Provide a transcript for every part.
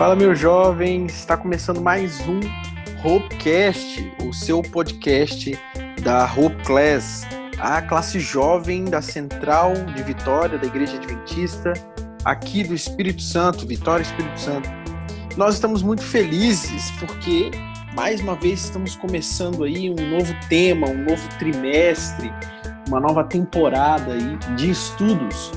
Fala, meu jovem, está começando mais um Hopecast, o seu podcast da Hope Class, a classe jovem da Central de Vitória, da Igreja Adventista, aqui do Espírito Santo, Vitória Espírito Santo. Nós estamos muito felizes porque, mais uma vez, estamos começando aí um novo tema, um novo trimestre, uma nova temporada aí de estudos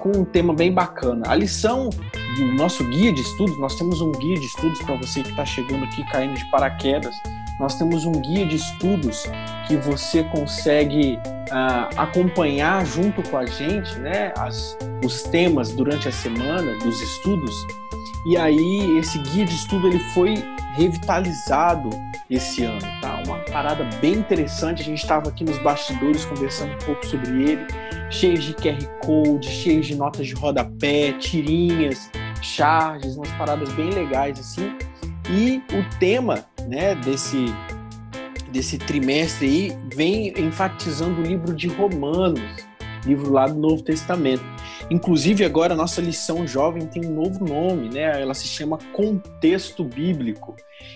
com um tema bem bacana. A lição do nosso guia de estudos, nós temos um guia de estudos para você que está chegando aqui caindo de paraquedas. Nós temos um guia de estudos que você consegue uh, acompanhar junto com a gente, né, as, os temas durante a semana dos estudos. E aí esse guia de estudo ele foi revitalizado esse ano, tá? Uma parada bem interessante. A gente estava aqui nos bastidores conversando um pouco sobre ele, cheio de QR Code, cheio de notas de rodapé, tirinhas, charges, umas paradas bem legais assim. E o tema, né, desse desse trimestre aí vem enfatizando o livro de Romanos, livro lá do Novo Testamento. Inclusive, agora a nossa lição jovem tem um novo nome, né? Ela se chama Contexto Bíblico.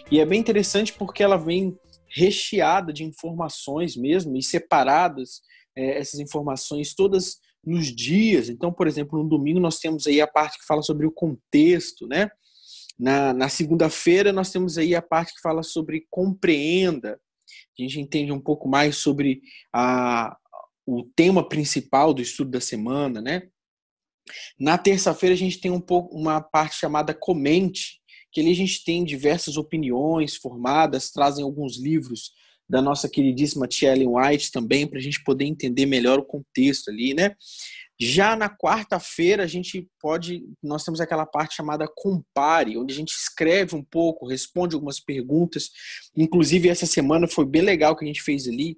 E é bem interessante porque ela vem recheada de informações mesmo e separadas é, essas informações todas nos dias. Então, por exemplo, no domingo nós temos aí a parte que fala sobre o contexto, né? Na, na segunda-feira nós temos aí a parte que fala sobre compreenda. A gente entende um pouco mais sobre a, o tema principal do estudo da semana, né? Na terça-feira a gente tem um pouco uma parte chamada comente, que ali a gente tem diversas opiniões formadas, trazem alguns livros da nossa queridíssima tia Ellen White também, para a gente poder entender melhor o contexto ali, né? Já na quarta-feira a gente pode, nós temos aquela parte chamada compare, onde a gente escreve um pouco, responde algumas perguntas. Inclusive essa semana foi bem legal que a gente fez ali,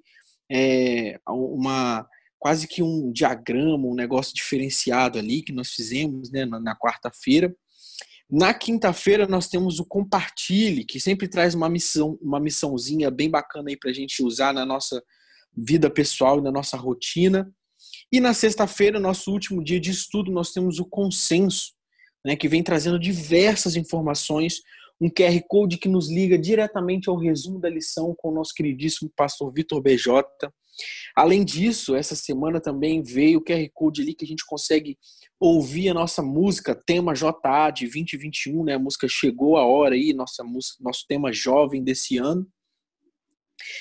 é, uma quase que um diagrama, um negócio diferenciado ali que nós fizemos né, na, na quarta-feira. Na quinta-feira nós temos o compartilhe, que sempre traz uma missão, uma missãozinha bem bacana aí para a gente usar na nossa vida pessoal e na nossa rotina. E na sexta-feira, nosso último dia de estudo, nós temos o consenso, né, que vem trazendo diversas informações, um QR Code que nos liga diretamente ao resumo da lição com o nosso queridíssimo pastor Vitor BJ. Além disso, essa semana também veio o QR Code ali que a gente consegue ouvir a nossa música, tema JA de 2021, né? A música chegou a hora aí, nossa nosso tema jovem desse ano.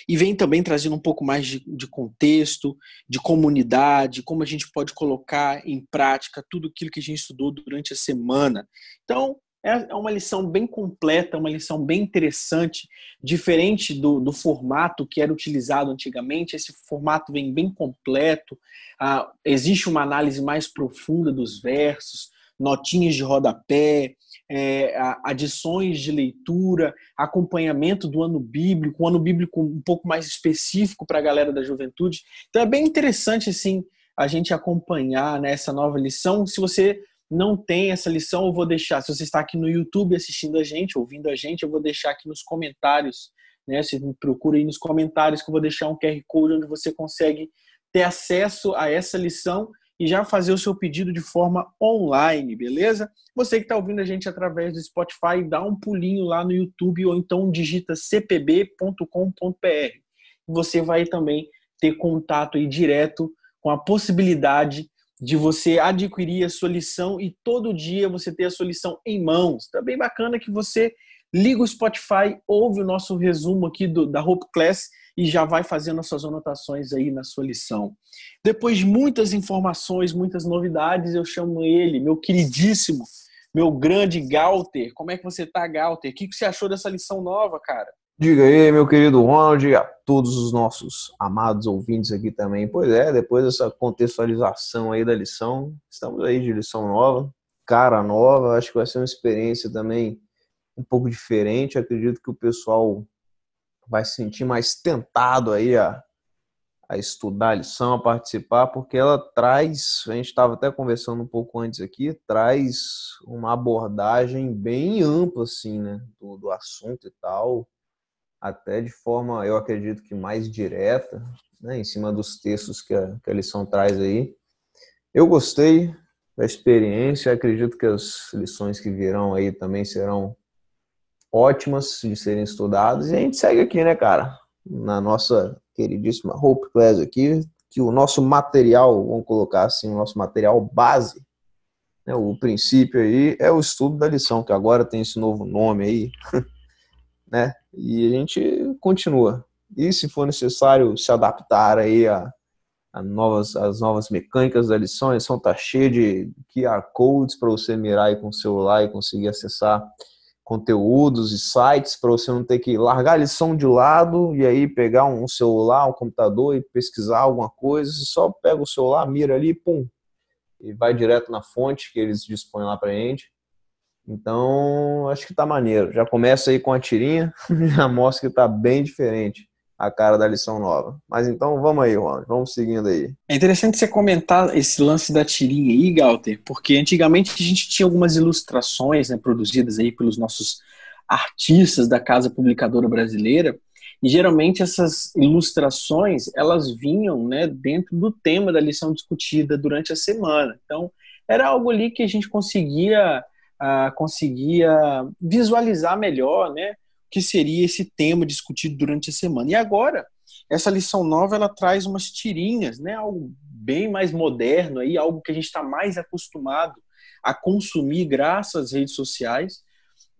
E vem também trazendo um pouco mais de, de, contexto, de comunidade, como a gente pode colocar em prática tudo aquilo que a gente estudou durante a semana. Então, é, é uma lição bem completa, uma lição bem interessante, diferente do, do formato que era utilizado antigamente. Esse formato vem bem completo, ah, existe uma análise mais profunda dos versos, notinhas de rodapé, é, adições de leitura, acompanhamento do ano bíblico, um ano bíblico um pouco mais específico para a galera da juventude. Então é bem interessante assim a gente acompanhar né, nova lição. Se você não tem essa lição, eu vou deixar. Se você está aqui no YouTube assistindo a gente, ouvindo a gente, eu vou deixar aqui nos comentários. Né? Você procura aí nos comentários que eu vou deixar um QR Code onde você consegue ter acesso a essa lição e já fazer o seu pedido de forma online, beleza? Você que está ouvindo a gente através do Spotify, dá um pulinho lá no YouTube ou então digita cpb.com.br. Você vai também ter contato aí direto com a possibilidade de você adquirir a sua lição e todo dia você ter a sua lição em mãos. Tá bem bacana que você liga o Spotify, ouve o nosso resumo aqui do, da Hope Class e já vai fazendo as suas anotações aí na sua lição. Depois de muitas informações, muitas novidades, eu chamo ele, meu queridíssimo, meu grande Galter. Como é que você tá, Galter? O que você achou dessa lição nova, cara? Diga aí, meu querido Ronald, a todos os nossos amados ouvintes aqui também. Pois é, depois dessa contextualização aí da lição, estamos aí de lição nova, cara nova, acho que vai ser uma experiência também um pouco diferente. Acredito que o pessoal vai se sentir mais tentado aí a, a estudar a lição, a participar, porque ela traz, a gente estava até conversando um pouco antes aqui, traz uma abordagem bem ampla, assim, né, do, do assunto e tal até de forma, eu acredito que mais direta, né, em cima dos textos que a, que a lição traz aí. Eu gostei, da experiência. Acredito que as lições que virão aí também serão ótimas de serem estudadas. E a gente segue aqui, né, cara? Na nossa queridíssima Hope Class aqui, que o nosso material, vamos colocar assim, o nosso material base, né, o princípio aí é o estudo da lição, que agora tem esse novo nome aí, né? E a gente continua. E se for necessário se adaptar aí a, a novas, as novas mecânicas da lição, a lição tá cheia de QR codes para você mirar aí com o celular e conseguir acessar conteúdos e sites para você não ter que largar a lição de lado e aí pegar um celular, um computador e pesquisar alguma coisa. Você só pega o celular, mira ali, pum, e vai direto na fonte que eles dispõem lá para gente. Então, acho que tá maneiro. Já começa aí com a tirinha, já mostra que tá bem diferente a cara da lição nova. Mas então vamos aí, Juan, vamos seguindo aí. É interessante você comentar esse lance da tirinha aí, Galter, porque antigamente a gente tinha algumas ilustrações né, produzidas aí pelos nossos artistas da Casa Publicadora Brasileira, e geralmente essas ilustrações, elas vinham né, dentro do tema da lição discutida durante a semana. Então, era algo ali que a gente conseguia, conseguia visualizar melhor, né? que seria esse tema discutido durante a semana. E agora, essa lição nova ela traz umas tirinhas, né? Algo bem mais moderno aí, algo que a gente está mais acostumado a consumir graças às redes sociais.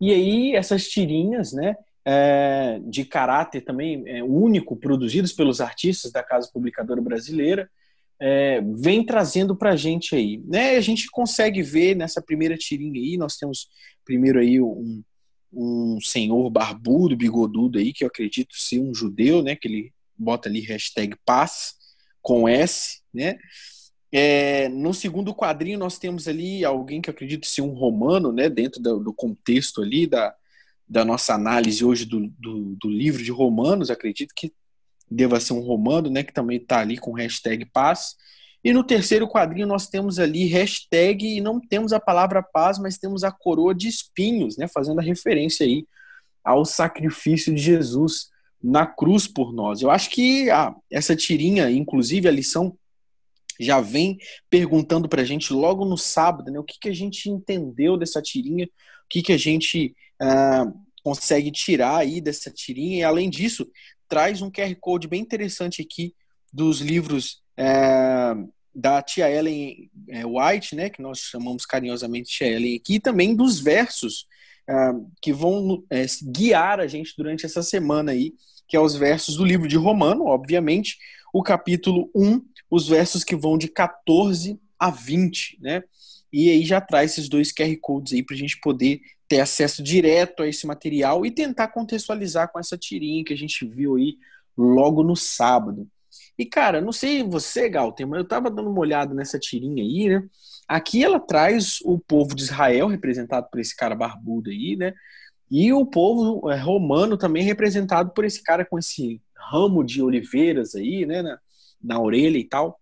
E aí essas tirinhas, né? É, de caráter também é, único, produzidas pelos artistas da Casa Publicadora Brasileira, é, vem trazendo para a gente aí. Né? A gente consegue ver nessa primeira tirinha aí, nós temos primeiro aí um, um senhor barbudo, bigodudo aí, que eu acredito ser um judeu, né? Que ele bota ali hashtag paz com S, né? É, no segundo quadrinho nós temos ali alguém que eu acredito ser um romano, né? Dentro do, do contexto ali da, da nossa análise hoje do, do, do, livro de Romanos, acredito que deva ser um romano, né? Que também está ali com hashtag paz. E no terceiro quadrinho nós temos ali hashtag e não temos a palavra paz, mas temos a coroa de espinhos, né? Fazendo a referência aí ao sacrifício de Jesus na cruz por nós. Eu acho que a, essa tirinha, inclusive a lição, já vem perguntando para a gente logo no sábado, né? O que, que a gente entendeu dessa tirinha, o que, que a gente uh, consegue tirar aí dessa tirinha. E além disso, traz um QR Code bem interessante aqui dos livros é, da tia Ellen é, White, né, que nós chamamos carinhosamente tia Ellen aqui, e também dos versos é, que vão é, guiar a gente durante essa semana aí, que é os versos do livro de Romano, obviamente, o capítulo 1, os versos que vão de 14 a 20, né? E aí já traz esses dois QR Codes aí para a gente poder ter acesso direto a esse material e tentar contextualizar com essa tirinha que a gente viu aí logo no sábado. E, cara, não sei você, Galter, mas eu tava dando uma olhada nessa tirinha aí, né? Aqui ela traz o povo de Israel, representado por esse cara barbudo aí, né? E o povo é, romano também representado por esse cara com esse ramo de oliveiras aí, né? Na, na orelha e tal.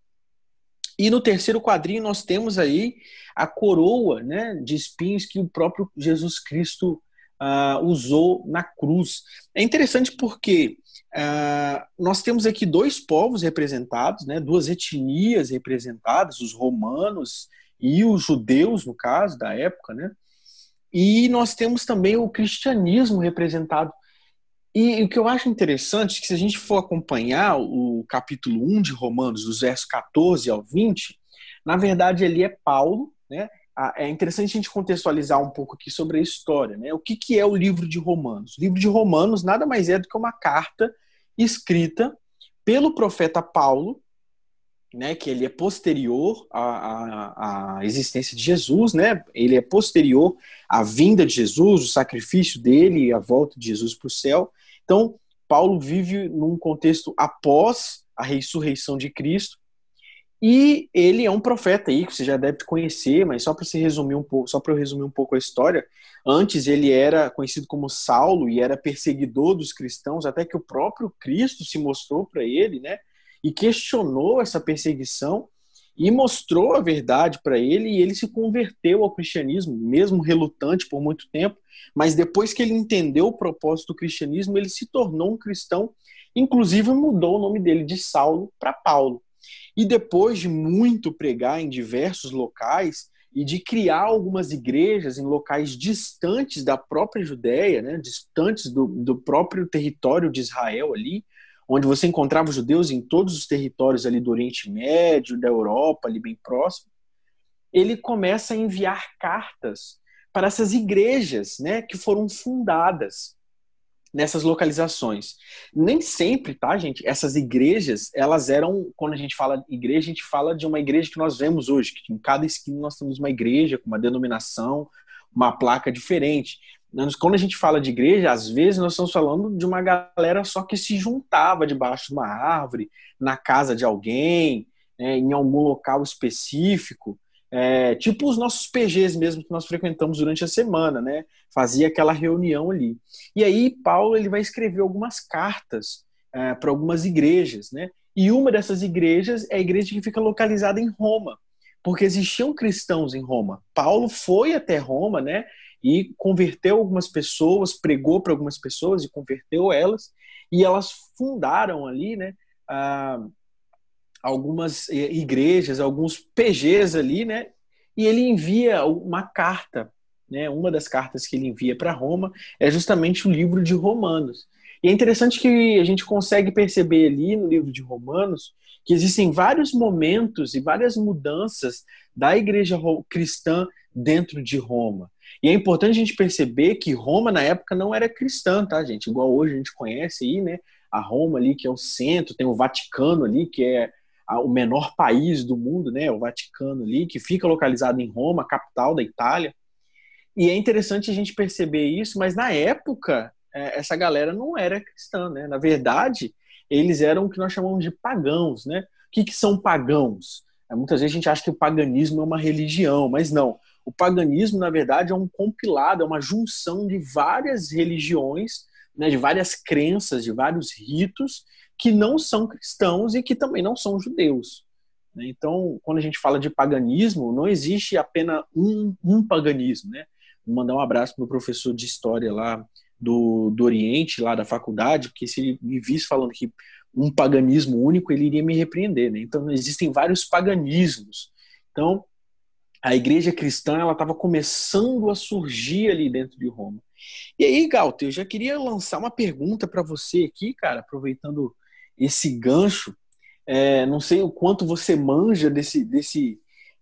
E no terceiro quadrinho nós temos aí a coroa né, de espinhos que o próprio Jesus Cristo uh, usou na cruz. É interessante porque Uh, nós temos aqui dois povos representados, né, duas etnias representadas, os romanos e os judeus, no caso, da época, né? E nós temos também o cristianismo representado. E, o que eu acho interessante é que se a gente for acompanhar o capítulo 1 de Romanos, dos versos 14 ao 20, na verdade ali é Paulo, né? É interessante a gente contextualizar um pouco aqui sobre a história, né? O que, que é o livro de Romanos? O livro de Romanos nada mais é do que uma carta escrita pelo profeta Paulo, né, que ele é posterior à, à, à, existência de Jesus, né? Ele é posterior à vinda de Jesus, o sacrifício dele a volta de Jesus para o céu. Então, Paulo vive num contexto após a ressurreição de Cristo e ele é um profeta aí que você já deve conhecer, mas só para se resumir um pouco, só para eu resumir um pouco a história, antes ele era conhecido como Saulo e era perseguidor dos cristãos, até que o próprio Cristo se mostrou para ele, né? E questionou essa perseguição e mostrou a verdade para ele e ele se converteu ao cristianismo, mesmo relutante por muito tempo, mas depois que ele entendeu o propósito do cristianismo, ele se tornou um cristão, inclusive mudou o nome dele de Saulo para Paulo. E depois de muito pregar em diversos locais, e de criar algumas igrejas em locais distantes da própria Judéia, né, distantes do, do próprio território de Israel ali, onde você encontrava judeus em todos os territórios ali do Oriente Médio, da Europa, ali bem próximo, ele começa a enviar cartas para essas igrejas, né, que foram fundadas nessas localizações. Nem sempre, tá, gente? Essas igrejas, elas eram, quando a gente fala igreja, a gente fala de uma igreja que nós vemos hoje, que em cada esquina nós temos uma igreja com uma denominação, uma placa diferente. Quando a gente fala de igreja, às vezes nós estamos falando de uma galera só que se juntava debaixo de uma árvore, na casa de alguém, né, em algum local específico. É, tipo os nossos PGs mesmo que nós frequentamos durante a semana, né? Fazia aquela reunião ali. E aí Paulo ele vai escrever algumas cartas é, para algumas igrejas, né? E uma dessas igrejas é a igreja que fica localizada em Roma, porque existiam cristãos em Roma. Paulo foi até Roma, né? E converteu algumas pessoas, pregou para algumas pessoas e converteu elas, e elas fundaram ali, né? Ah, algumas eh, igrejas, alguns PGs ali, né? E ele envia uma carta, né? Uma das cartas que ele envia para Roma é justamente o livro de Romanos. E é interessante que a gente consegue perceber ali no livro de Romanos que existem vários momentos e várias mudanças da igreja cristã dentro de Roma. E é importante a gente perceber que Roma na época não era cristã, tá, gente? Igual hoje a gente conhece aí, né? A Roma ali, que é o centro, tem o Vaticano ali, que é o menor país do mundo, né, o Vaticano ali, que fica localizado em Roma, capital da Itália. E é interessante a gente perceber isso, mas na época é, essa galera não era cristã, né? Na verdade, eles eram o que nós chamamos de pagãos, né? O que, que são pagãos? É, muitas vezes a gente acha que o paganismo é uma religião, mas não. O paganismo, na verdade, é um compilado, é uma junção de várias religiões, né, de várias crenças, de vários ritos que não são cristãos e que também não são judeus. Né? Então, quando a gente fala de paganismo, não existe apenas um, um paganismo. Né? Vou mandar um abraço para o professor de história lá do, do Oriente, lá da faculdade, porque se ele me visse falando que um paganismo único, ele iria me repreender. Né? Então, existem vários paganismos. Então, a igreja cristã ela estava começando a surgir ali dentro de Roma. E aí, Galter, eu já queria lançar uma pergunta para você aqui, cara, aproveitando esse gancho. É, não sei o quanto você manja desse, desse,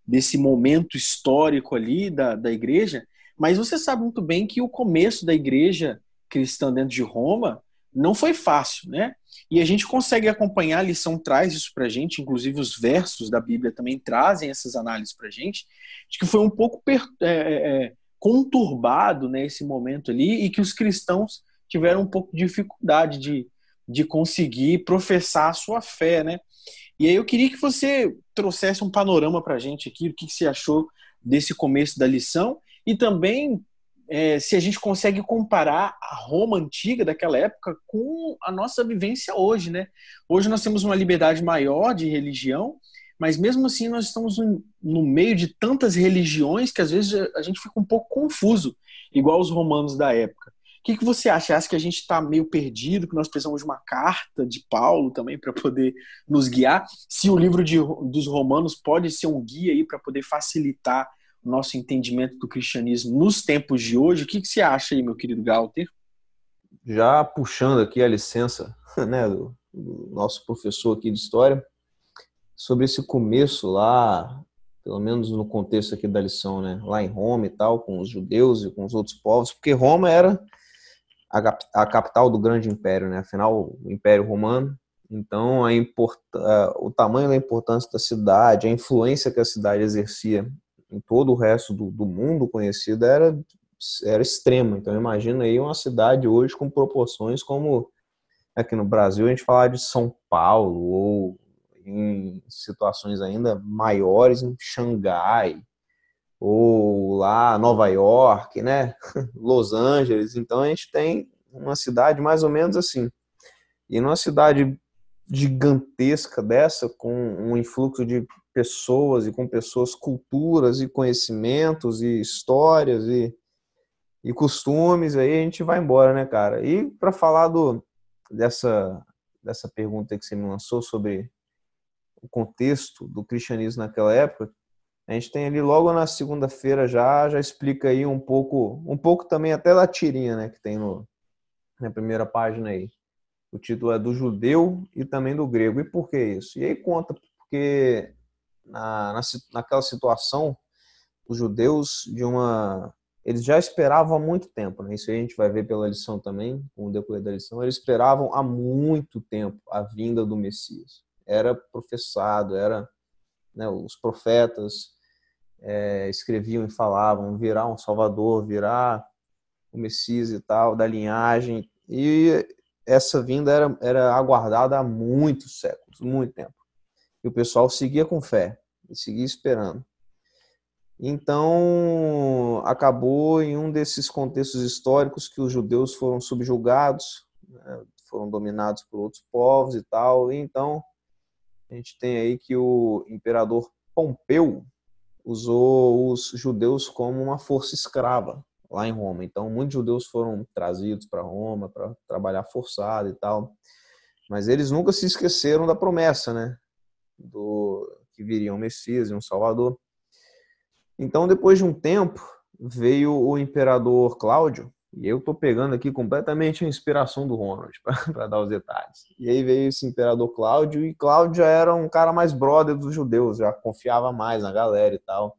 desse momento histórico ali da, da igreja, mas você sabe muito bem que o começo da igreja cristã dentro de Roma não foi fácil, né? E a gente consegue acompanhar, a lição traz isso pra gente, inclusive os versos da Bíblia também trazem essas análises pra gente, de que foi um pouco é, é, é, conturbado nesse né, momento ali e que os cristãos tiveram um pouco de dificuldade de, de conseguir professar a sua fé, né? E aí eu queria que você trouxesse um panorama para a gente aqui, o que, você achou desse começo da lição e também é, se a gente consegue comparar a Roma antiga daquela época com a nossa vivência hoje, né? Hoje nós temos uma liberdade maior de religião, mas mesmo assim nós estamos no meio de tantas religiões que às vezes a gente fica um pouco confuso, igual os romanos da época que, que você acha? Acha que a gente está meio perdido, que nós precisamos de uma carta de Paulo também para poder nos guiar? Se o livro de, dos Romanos pode ser um guia aí para poder facilitar o nosso entendimento do cristianismo nos tempos de hoje, o que, que você acha aí, meu querido Galter? Já puxando aqui a licença né, do, do nosso professor aqui de história, sobre esse começo lá, pelo menos no contexto aqui da lição, né, lá em Roma e tal, com os judeus e com os outros povos, porque Roma era a, a capital do grande império, né? Afinal, o Império Romano. Então, a import, o tamanho da importância da cidade, a influência que a cidade exercia em todo o resto do, do mundo conhecido era, era extrema. Então, imagina aí uma cidade hoje com proporções como aqui no Brasil a gente falar de São Paulo ou em situações ainda maiores em Xangai, ou lá Nova York, né? Los Angeles. Então a gente tem uma cidade mais ou menos assim. E numa cidade gigantesca dessa, com um influxo de pessoas e com pessoas, culturas e conhecimentos e histórias e, e costumes, aí a gente vai embora, né, cara? E para falar do, dessa, dessa pergunta que você me lançou sobre o contexto do cristianismo naquela época, A gente tem ali logo na segunda-feira já, já explica aí um pouco, um pouco também até da tirinha, né, que tem no, na primeira página aí. O título é do judeu e também do grego. E por que isso? E aí conta, porque na, na, naquela situação, os judeus de uma eles já esperavam há muito tempo, né? Isso a gente vai ver pela lição também, com o decorrer da lição. Eles esperavam há muito tempo a vinda do Messias. Era professado, era né, os profetas é, escreviam e falavam virá um Salvador, virá o Messias e tal, da linhagem. E essa vinda era, era aguardada há muitos séculos, muito tempo. E o pessoal seguia com fé, seguia esperando. Então, acabou em um desses contextos históricos que os judeus foram subjugados, né, foram dominados por outros povos e tal. E então, a gente tem aí que o imperador Pompeu usou os judeus como uma força escrava lá em Roma. Então, muitos judeus foram trazidos para Roma para trabalhar forçado e tal. Mas eles nunca se esqueceram da promessa, né? Do que viria um Messias e um Salvador. Então, depois de um tempo, veio o imperador Cláudio, e eu estou pegando aqui completamente a inspiração do Ronald para dar os detalhes. E aí veio esse imperador Cláudio, e Cláudio já era um cara mais brother dos judeus, já confiava mais na galera e tal.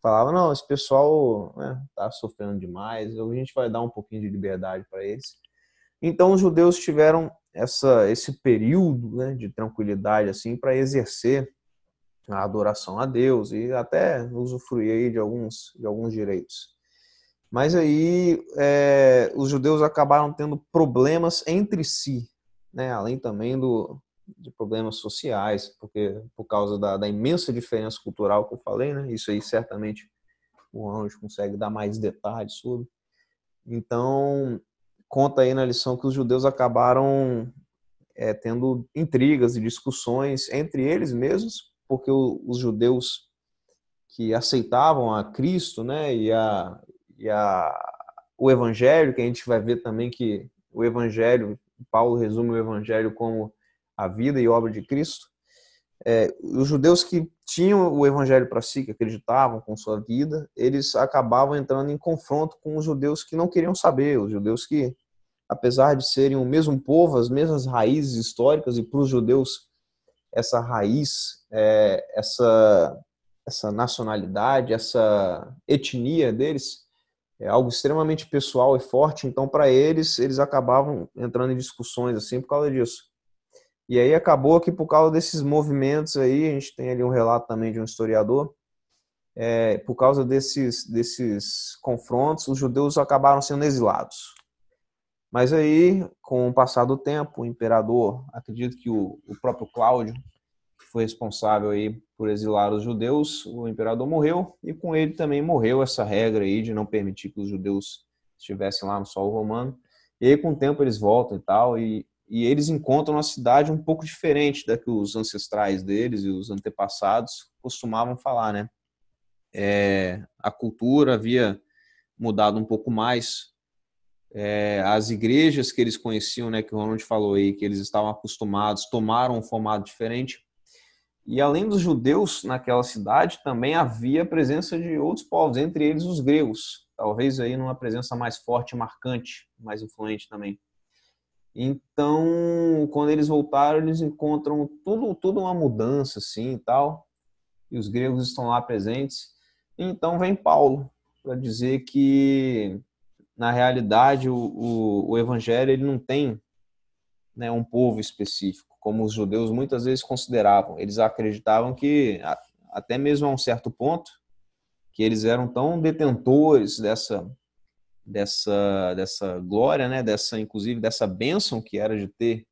Falava, não, esse pessoal né, tá sofrendo demais, a gente vai dar um pouquinho de liberdade para eles. Então os judeus tiveram essa, esse período né, de tranquilidade assim para exercer a adoração a Deus e até usufruir aí de alguns, de alguns direitos. Mas aí é, os judeus acabaram tendo problemas entre si, né? além também do, de problemas sociais, porque por causa da, da, imensa diferença cultural que eu falei, né? isso aí certamente o Ronald consegue dar mais detalhes sobre. Então, conta aí na lição que os judeus acabaram é, tendo intrigas e discussões entre eles mesmos porque os judeus que aceitavam a Cristo, né, e a, e a o Evangelho, que a gente vai ver também que o Evangelho, Paulo resume o Evangelho como a vida e obra de Cristo. É, os judeus que tinham o Evangelho para si, que acreditavam com sua vida, eles acabavam entrando em confronto com os judeus que não queriam saber, os judeus que, apesar de serem o mesmo povo, as mesmas raízes históricas, e para os judeus essa raiz, é, essa, essa nacionalidade, essa etnia deles, é algo extremamente pessoal e forte, então para eles, eles acabavam entrando em discussões assim por causa disso. E aí acabou que por causa desses movimentos aí, a gente tem ali um relato também de um historiador, é, por causa desses, desses confrontos, os judeus acabaram sendo exilados. Mas aí, com o passar do tempo, o imperador, acredito que o, o próprio Cláudio, que foi responsável aí por exilar os judeus, o imperador morreu e com ele também morreu essa regra aí de não permitir que os judeus estivessem lá no solo romano. E aí, com o tempo, eles voltam e tal, e, e eles encontram uma cidade um pouco diferente da que os ancestrais deles e os antepassados costumavam falar, né? É, a cultura havia mudado um pouco mais, é, as igrejas que eles conheciam, né, que o Ronald falou aí, que eles estavam acostumados, tomaram um formato diferente. E além dos judeus naquela cidade, também havia a presença de outros povos, entre eles os gregos, talvez aí numa presença mais forte, marcante, mais influente também. Então, quando eles voltaram, eles encontram tudo, tudo uma mudança assim e tal, e os gregos estão lá presentes. Então vem Paulo para dizer que na realidade, o, o, o evangelho ele não tem né, um povo específico, como os judeus muitas vezes consideravam. Eles acreditavam que, até mesmo a um certo ponto, que eles eram tão detentores dessa dessa dessa glória, né, dessa inclusive dessa bênção que era de ter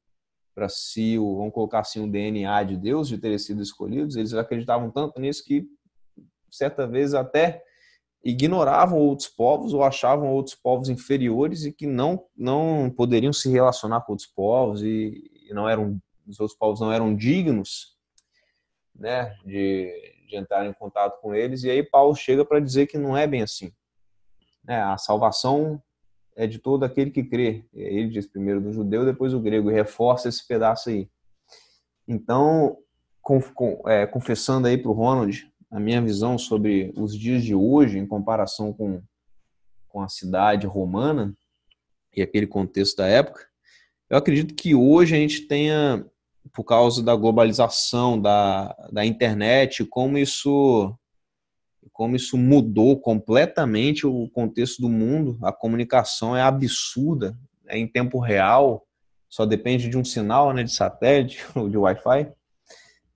para si, o, vamos colocar assim, o DNA de Deus, de ter sido escolhidos, eles acreditavam tanto nisso que certa vez até ignoravam outros povos ou achavam outros povos inferiores e que não não poderiam se relacionar com outros povos e, e não eram os outros povos não eram dignos né de, de entrar em contato com eles. E aí Paulo chega para dizer que não é bem assim né? a salvação é de todo aquele que crê. Ele diz primeiro do judeu depois do grego e reforça esse pedaço aí. Então com, com, é, confessando aí para o Ronald a minha visão sobre os dias de hoje em comparação com, com a cidade romana e aquele contexto da época, eu acredito que hoje a gente tenha, por causa da globalização, da, da internet, como isso como isso mudou completamente o contexto do mundo. A comunicação é absurda, é em tempo real, só depende de um sinal né, de satélite ou de Wi-Fi.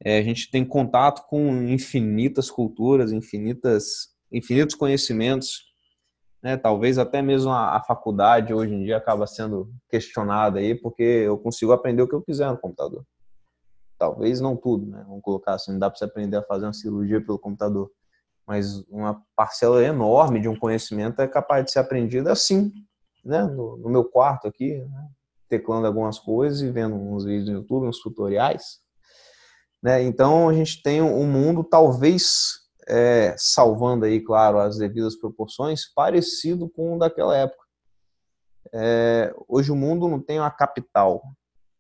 É, a gente tem contato com infinitas culturas, infinitas, infinitos conhecimentos. Né? Talvez até mesmo a, a faculdade hoje em dia acaba sendo questionada aí, porque eu consigo aprender o que eu quiser no computador. Talvez não tudo, né? Vamos colocar assim, não dá para você aprender a fazer uma cirurgia pelo computador mas uma parcela enorme de um conhecimento é capaz de ser aprendida assim, né? no, no meu quarto aqui, né? teclando algumas coisas e vendo uns vídeos no YouTube, uns tutoriais. Né? Então a gente tem um mundo talvez é, salvando aí, claro, as devidas proporções, parecido com o daquela época. É, hoje o mundo não tem uma capital.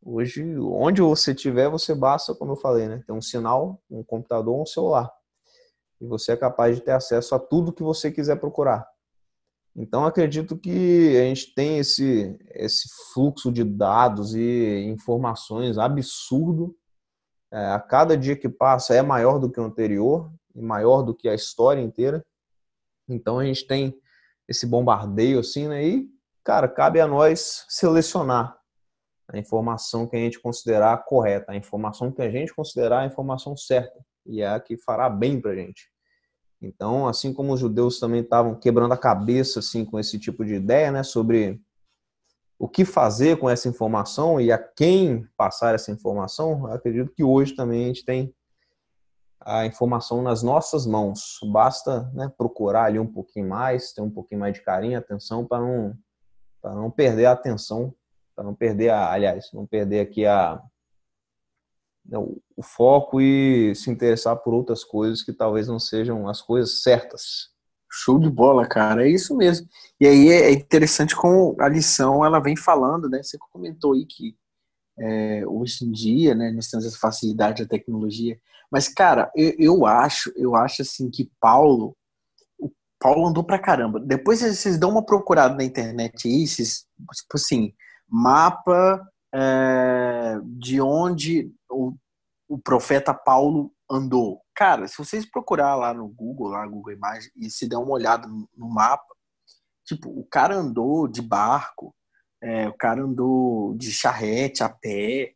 Hoje, onde você estiver, você basta, como eu falei, né? Ter um sinal, um computador, um celular e você é capaz de ter acesso a tudo que você quiser procurar. Então, acredito que a gente tem esse, esse fluxo de dados e informações absurdo. É, a cada dia que passa é maior do que o anterior, e maior do que a história inteira. Então, a gente tem esse bombardeio assim, né? E, cara, cabe a nós selecionar a informação que a gente considerar correta, a informação que a gente considerar a informação certa e é a que fará bem para a gente. Então, assim como os judeus também estavam quebrando a cabeça assim com esse tipo de ideia, né, sobre o que fazer com essa informação e a quem passar essa informação, acredito que hoje também a gente tem a informação nas nossas mãos. Basta né, procurar ali um pouquinho mais, ter um pouquinho mais de carinho, atenção para não para não perder a atenção, para não perder a, aliás, não perder aqui a né, o foco e se interessar por outras coisas que talvez não sejam as coisas certas. Show de bola, cara, é isso mesmo. E aí é interessante como a lição ela vem falando, né? Você comentou aí que é, hoje em dia, né, nós temos essa facilidade da tecnologia, mas cara, eu, eu acho, eu acho assim que Paulo, Paulo andou pra caramba. Depois vocês dão uma procurada na internet aí, esses, tipo assim, mapa é, de onde o, o profeta Paulo andou. Cara, se vocês procurar lá no Google, lá no Google Imagens, e se der uma olhada no, no mapa, tipo, o cara andou de barco, é, o cara andou de charrete a pé.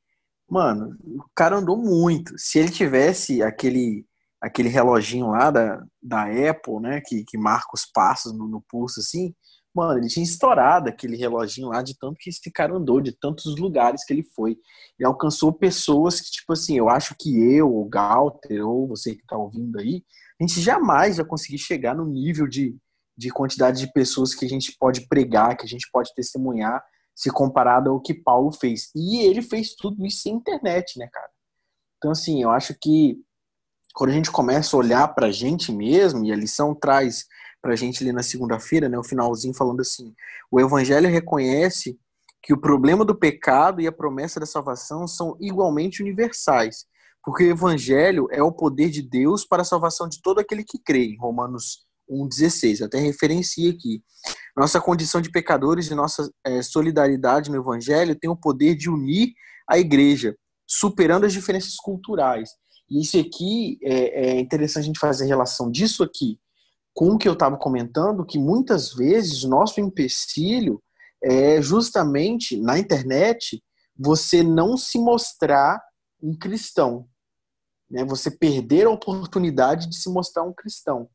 Mano, o cara andou muito. Se ele tivesse aquele aquele reloginho lá da, da Apple, né, que, que marca os passos no, no pulso assim, Mano, ele tinha estourado aquele reloginho lá de tanto que esse cara andou, de tantos lugares que ele foi. Ele alcançou pessoas que, tipo assim, eu acho que eu, o Galter, ou você que tá ouvindo aí, a gente jamais vai conseguir chegar no nível de, de quantidade de pessoas que a gente pode pregar, que a gente pode testemunhar, se comparado ao que Paulo fez. E ele fez tudo isso sem internet, né, cara? Então, assim, eu acho que quando a gente começa a olhar pra gente mesmo, e a lição traz para a gente ali na segunda-feira, né, o finalzinho falando assim: o Evangelho reconhece que o problema do pecado e a promessa da salvação são igualmente universais, porque o Evangelho é o poder de Deus para a salvação de todo aquele que crê, em Romanos 1,16. Até referencia aqui. Nossa condição de pecadores e nossa é, solidariedade no Evangelho tem o poder de unir a igreja, superando as diferenças culturais. E isso aqui é, é interessante a gente fazer relação disso aqui com o que eu estava comentando, que muitas vezes o nosso empecilho é justamente na internet você não se mostrar um cristão, né? Você perder a oportunidade de se mostrar um cristão.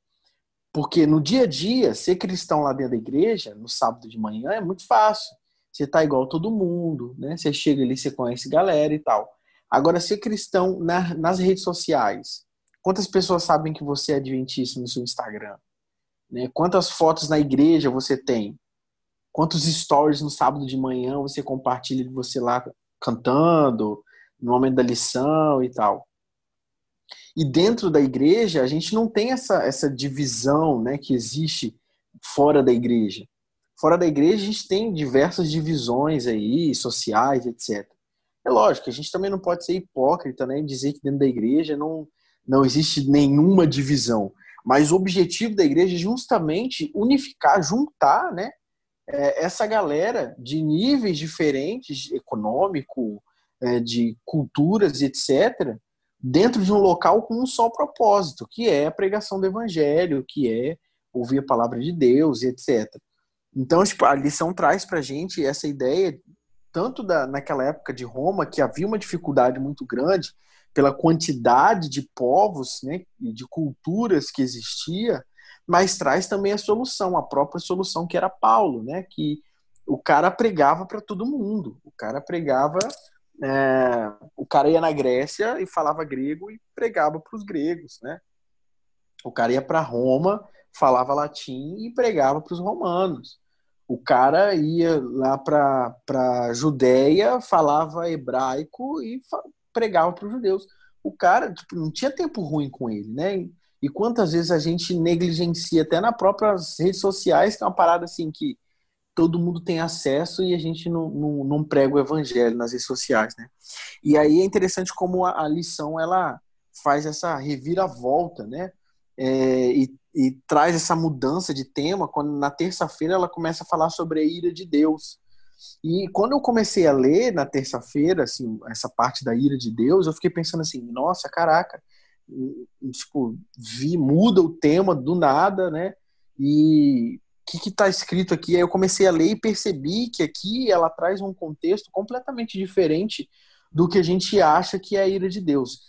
Porque no dia a dia, ser cristão lá dentro da igreja, no sábado de manhã, é muito fácil. Você tá igual todo mundo, né? Você chega ali, você conhece galera e tal. Agora, ser cristão na, nas redes sociais, quantas pessoas sabem que você é adventista no seu Instagram? Né? Quantas fotos na igreja você tem? Quantos stories no sábado de manhã você compartilha de você lá cantando, no momento da lição e tal? E dentro da igreja, a gente não tem essa, essa divisão né, que existe fora da igreja. Fora da igreja, a gente tem diversas divisões aí, sociais, etc. É lógico, a gente também não pode ser hipócrita né, e dizer que dentro da igreja não, não existe nenhuma divisão. Mas o objetivo da igreja é justamente unificar, juntar, né, é, essa galera de níveis diferentes, econômico, é, de culturas, etc., dentro de um local com um só propósito, que é a pregação do evangelho, que é ouvir a palavra de Deus etc. Então, tipo, a lição traz para gente essa ideia, tanto da, naquela época de Roma, que havia uma dificuldade muito grande pela quantidade de povos né, e de culturas que existia, mas traz também a solução, a própria solução que era Paulo, né, que o cara pregava para todo mundo, o cara pregava, é, o cara ia na Grécia e falava grego e pregava para os gregos, né? O cara ia para Roma, falava latim e pregava para os romanos. O cara ia lá para Judéia, falava hebraico e pregava para os judeus. O cara tipo, não tinha tempo ruim com ele, né? E quantas vezes a gente negligencia até nas próprias redes sociais, que é uma parada assim que todo mundo tem acesso e a gente não, não, não prega o evangelho nas redes sociais, né? E aí é interessante como a, a lição ela faz essa reviravolta, né? É, e e traz essa mudança de tema quando na terça-feira ela começa a falar sobre a ira de Deus. E quando eu comecei a ler na terça-feira, assim, essa parte da ira de Deus, eu fiquei pensando assim, nossa, caraca, tipo, vi, muda o tema do nada, né? E o que está escrito aqui? Aí eu comecei a ler e percebi que aqui ela traz um contexto completamente diferente do que a gente acha que é a ira de Deus.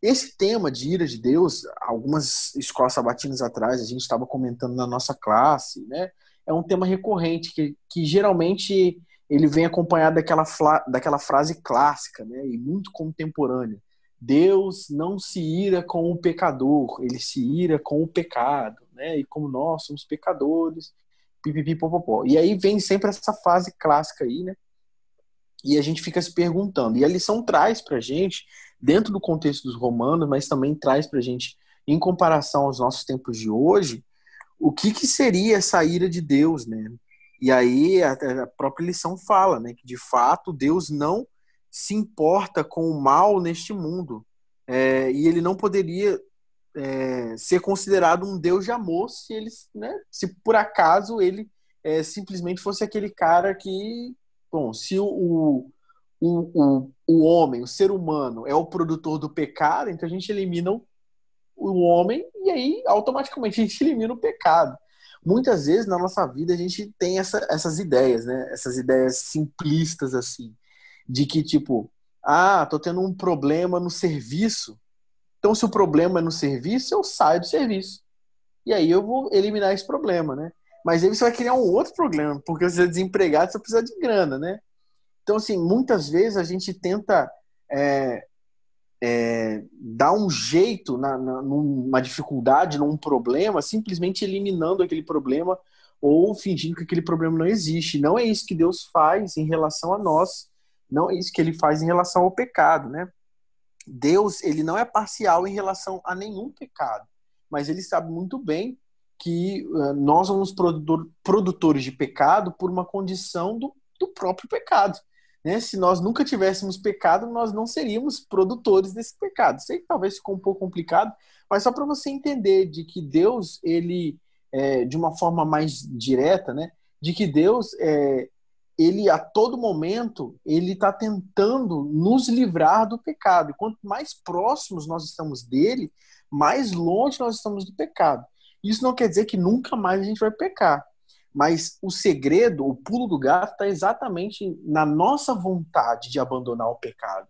Esse tema de ira de Deus, algumas escolas sabatinas atrás, a gente estava comentando na nossa classe, né? É um tema recorrente que, que geralmente ele vem acompanhado daquela, daquela frase clássica, né? E muito contemporânea. Deus não se ira com o pecador, ele se ira com o pecado, né? E como nós somos pecadores, pipipi, popopó. E aí vem sempre essa frase clássica aí, né? E a gente fica se perguntando. E a lição traz pra gente dentro do contexto dos romanos, mas também traz para a gente, em comparação aos nossos tempos de hoje, o que, que seria essa ira de Deus, né? E aí a, a própria lição fala, né, que de fato Deus não se importa com o mal neste mundo é, e ele não poderia é, ser considerado um Deus de amor se ele, né, se por acaso ele é, simplesmente fosse aquele cara que, bom, se o, o, o, o homem, o ser humano, é o produtor do pecado, então a gente elimina o, o homem e aí automaticamente a gente elimina o pecado. Muitas vezes na nossa vida a gente tem essa, essas ideias, né? Essas ideias simplistas assim, de que tipo, ah, tô tendo um problema no serviço. Então se o problema é no serviço, eu saio do serviço. E aí eu vou eliminar esse problema, né? Mas aí você vai criar um outro problema, porque você é desempregado, você precisa de grana, né? Então, assim, muitas vezes a gente tenta é, é, dar um jeito na, na, numa dificuldade, num problema, simplesmente eliminando aquele problema ou fingindo que aquele problema não existe. Não é isso que Deus faz em relação a nós. Não é isso que ele faz em relação ao pecado, né? Deus, ele não é parcial em relação a nenhum pecado, mas ele sabe muito bem que uh, nós somos produtor, produtores de pecado por uma condição do, do próprio pecado. Né? Se nós nunca tivéssemos pecado, nós não seríamos produtores desse pecado. Sei que talvez ficou um pouco complicado, mas só para você entender de que Deus, ele, é, de uma forma mais direta, né? de que Deus, é, ele a todo momento, ele está tentando nos livrar do pecado. E quanto mais próximos nós estamos dele, mais longe nós estamos do pecado. Isso não quer dizer que nunca mais a gente vai pecar. Mas o segredo, o pulo do gato, está exatamente na nossa vontade de abandonar o pecado.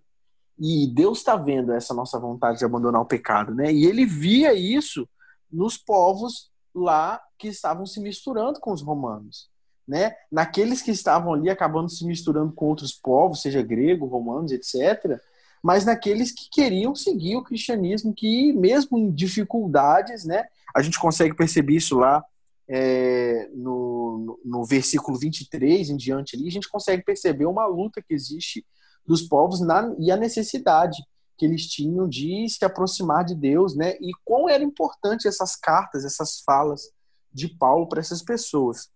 E Deus está vendo essa nossa vontade de abandonar o pecado, né? E ele via isso nos povos lá que estavam se misturando com os romanos, né? Naqueles que estavam ali acabando se misturando com outros povos, seja grego, romanos, etc. Mas naqueles que queriam seguir o cristianismo, que mesmo em dificuldades, né? A gente consegue perceber isso lá é, no, no versículo 23 em diante ali, a gente consegue perceber uma luta que existe dos povos na, e a necessidade que eles tinham de se aproximar de Deus, né? E quão era importante essas cartas, essas falas de Paulo para essas pessoas.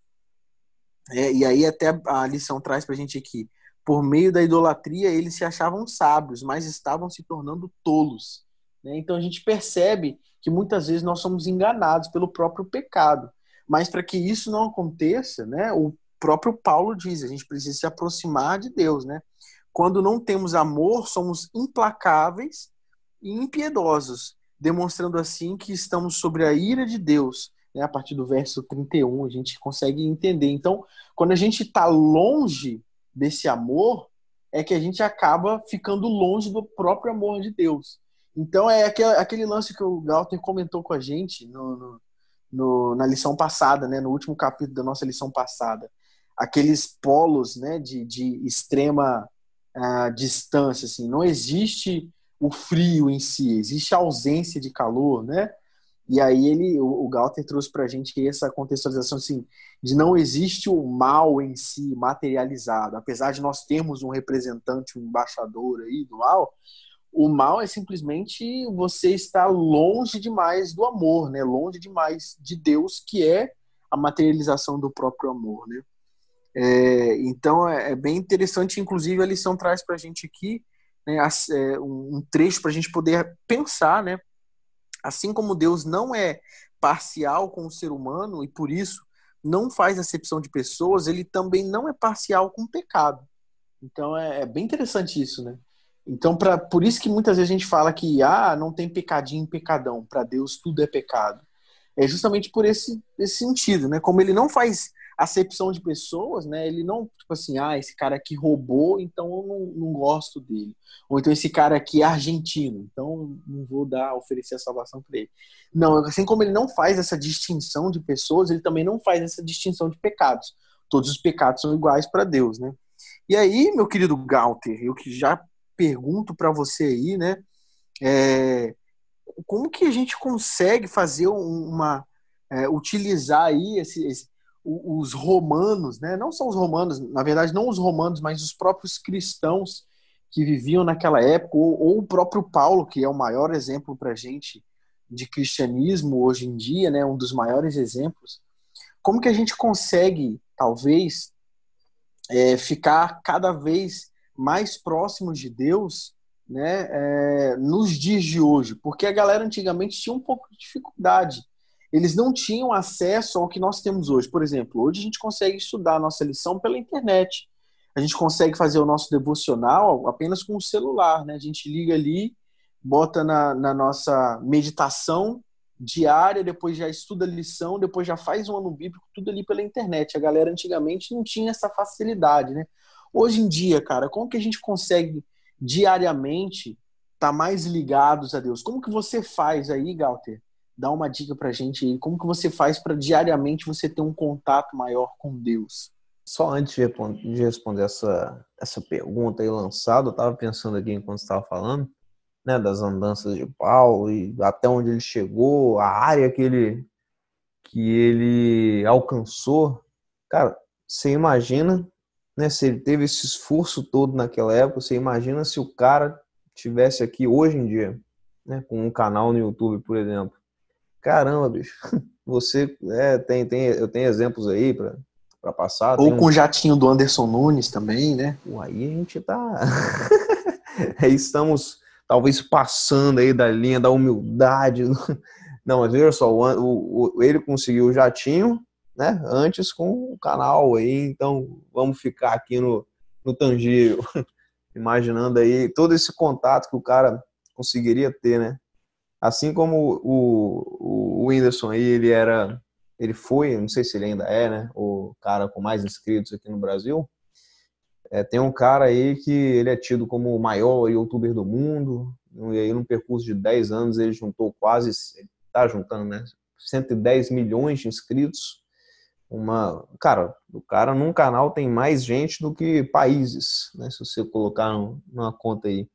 É, e aí até a lição traz para a gente aqui, por meio da idolatria eles se achavam sábios, mas estavam se tornando tolos. Né? Então a gente percebe que muitas vezes nós somos enganados pelo próprio pecado. Mas para que isso não aconteça, né, o próprio Paulo diz, a gente precisa se aproximar de Deus, né? Quando não temos amor, somos implacáveis e impiedosos, demonstrando assim que estamos sobre a ira de Deus. Né? A partir do verso 31, a gente consegue entender. Então, quando a gente está longe desse amor, é que a gente acaba ficando longe do próprio amor de Deus. Então, é aquele, lance que o Galter comentou com a gente no, no, no, na lição passada, né? no último capítulo da nossa lição passada. Aqueles polos né? de, de extrema uh, distância. Assim. Não existe o frio em si, existe a ausência de calor, né? E aí ele, o, o Galter trouxe para a gente essa contextualização assim, de não existe o mal em si materializado, apesar de nós termos um representante, um embaixador aí do mal, o mal é simplesmente você estar longe demais do amor, né? Longe demais de Deus, que é a materialização do próprio amor, né? É, então é, é, bem interessante, inclusive a lição traz para a gente aqui né, é, um trecho para a gente poder pensar, né? Assim como Deus não é parcial com o ser humano e por isso não faz acepção de pessoas, ele também não é parcial com o pecado. Então é, é bem interessante isso, né? Então, pra, por isso que muitas vezes a gente fala que ah, não tem pecadinho e pecadão, para Deus tudo é pecado. É justamente por esse, esse sentido, né? Como ele não faz acepção de pessoas, né? Ele não, tipo assim, ah, esse cara aqui roubou, então eu não, não gosto dele. Ou então esse cara aqui é argentino, então não vou dar, oferecer a salvação para ele. Não, assim como ele não faz essa distinção de pessoas, ele também não faz essa distinção de pecados. Todos os pecados são iguais para Deus, né? E aí, meu querido Galter, eu que já pergunto para você aí, né? É, como que a gente consegue fazer uma é, utilizar aí esse, esse, os romanos, né? Não são os romanos, na verdade não os romanos, mas os próprios cristãos que viviam naquela época, ou, ou o próprio Paulo, que é o maior exemplo para gente de cristianismo hoje em dia, né? Um dos maiores exemplos. Como que a gente consegue, talvez, é, ficar cada vez mais próximos de Deus né, é, nos dias de hoje, porque a galera antigamente tinha um pouco de dificuldade. Eles não tinham acesso ao que nós temos hoje. Por exemplo, hoje a gente consegue estudar a nossa lição pela internet. A gente consegue fazer o nosso devocional apenas com o celular. Né? A gente liga ali, bota na, na nossa meditação diária, depois já estuda a lição, depois já faz um ano bíblico, tudo ali pela internet. A galera antigamente não tinha essa facilidade, né? Hoje em dia, cara, como que a gente consegue diariamente estar tá mais ligados a Deus? Como que você faz aí, Galter? Dá uma dica pra gente aí. Como que você faz para diariamente você ter um contato maior com Deus? Só antes de responder essa, essa pergunta aí lançada, eu estava pensando aqui enquanto estava falando, né, das andanças de Paulo e até onde ele chegou, a área que ele que ele alcançou. Cara, você imagina né, se ele teve esse esforço todo naquela época, você imagina se o cara tivesse aqui hoje em dia, né, com um canal no YouTube, por exemplo. Caramba, bicho, você é, tem, tem, eu tenho exemplos aí para para passar. Ou com um... o jatinho do Anderson Nunes também, né? Pô, aí a gente tá. aí estamos talvez passando aí da linha da humildade. Não, mas veja só, o, o, ele conseguiu o jatinho, né, antes com o canal aí, então vamos ficar aqui no, no tangível, imaginando aí todo esse contato que o cara conseguiria ter, né? Assim como o, o Whindersson aí, ele era, ele foi, não sei se ele ainda é, né, o cara com mais inscritos aqui no Brasil, é, tem um cara aí que ele é tido como o maior youtuber do mundo, e aí num percurso de 10 anos ele juntou quase, tá juntando, né, 110 milhões de inscritos, uma. Cara, o cara num canal tem mais gente do que países, né? Se você colocar numa conta aí.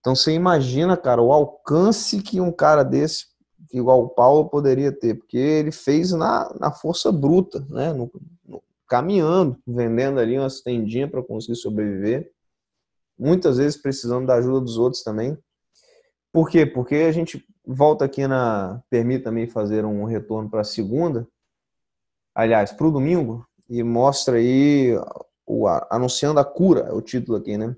Então você imagina, cara, o alcance que um cara desse, igual o Paulo, poderia ter, porque ele fez na, na força bruta, né? No, no, caminhando, vendendo ali umas tendinhas para conseguir sobreviver. Muitas vezes precisando da ajuda dos outros também. Por quê? Porque a gente volta aqui na. Permita-me fazer um retorno para a segunda aliás, para o domingo, e mostra aí o, anunciando a cura, é o título aqui, né?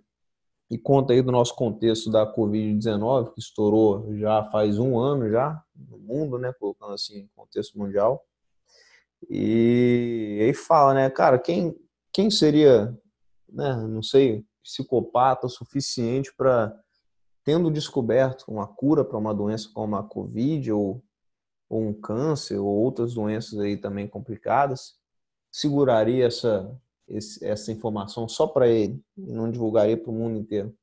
e conta aí do nosso contexto da Covid-19, que estourou já faz um ano já no mundo, né, colocando assim, contexto mundial. E aí fala, né, cara, quem, quem seria, né, não sei, psicopata o suficiente para, tendo descoberto uma cura para uma doença como a Covid ou, ou um câncer ou outras doenças aí também complicadas, seguraria essa, essa informação só para ele e não divulgaria para o mundo inteiro.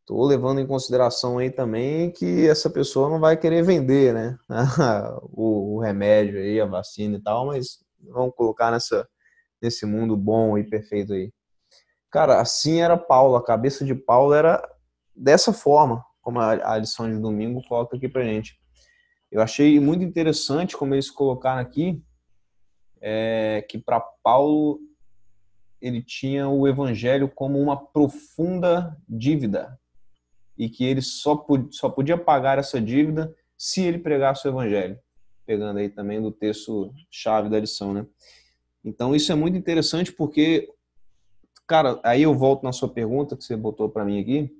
Estou levando em consideração aí também que essa pessoa não vai querer vender, né? o, o, remédio aí, a vacina e tal, mas vamos colocar nessa, nesse mundo bom e perfeito aí. Cara, assim era Paulo, a cabeça de Paulo era dessa forma, como a, a lição de domingo coloca aqui pra gente. Eu achei muito interessante como eles colocaram aqui é, que para Paulo ele tinha o evangelho como uma profunda dívida e que ele só, só podia pagar essa dívida se ele pregasse o evangelho. Pegando aí também do texto chave da lição, né? Então isso é muito interessante porque, cara, aí eu volto na sua pergunta que você botou para mim aqui,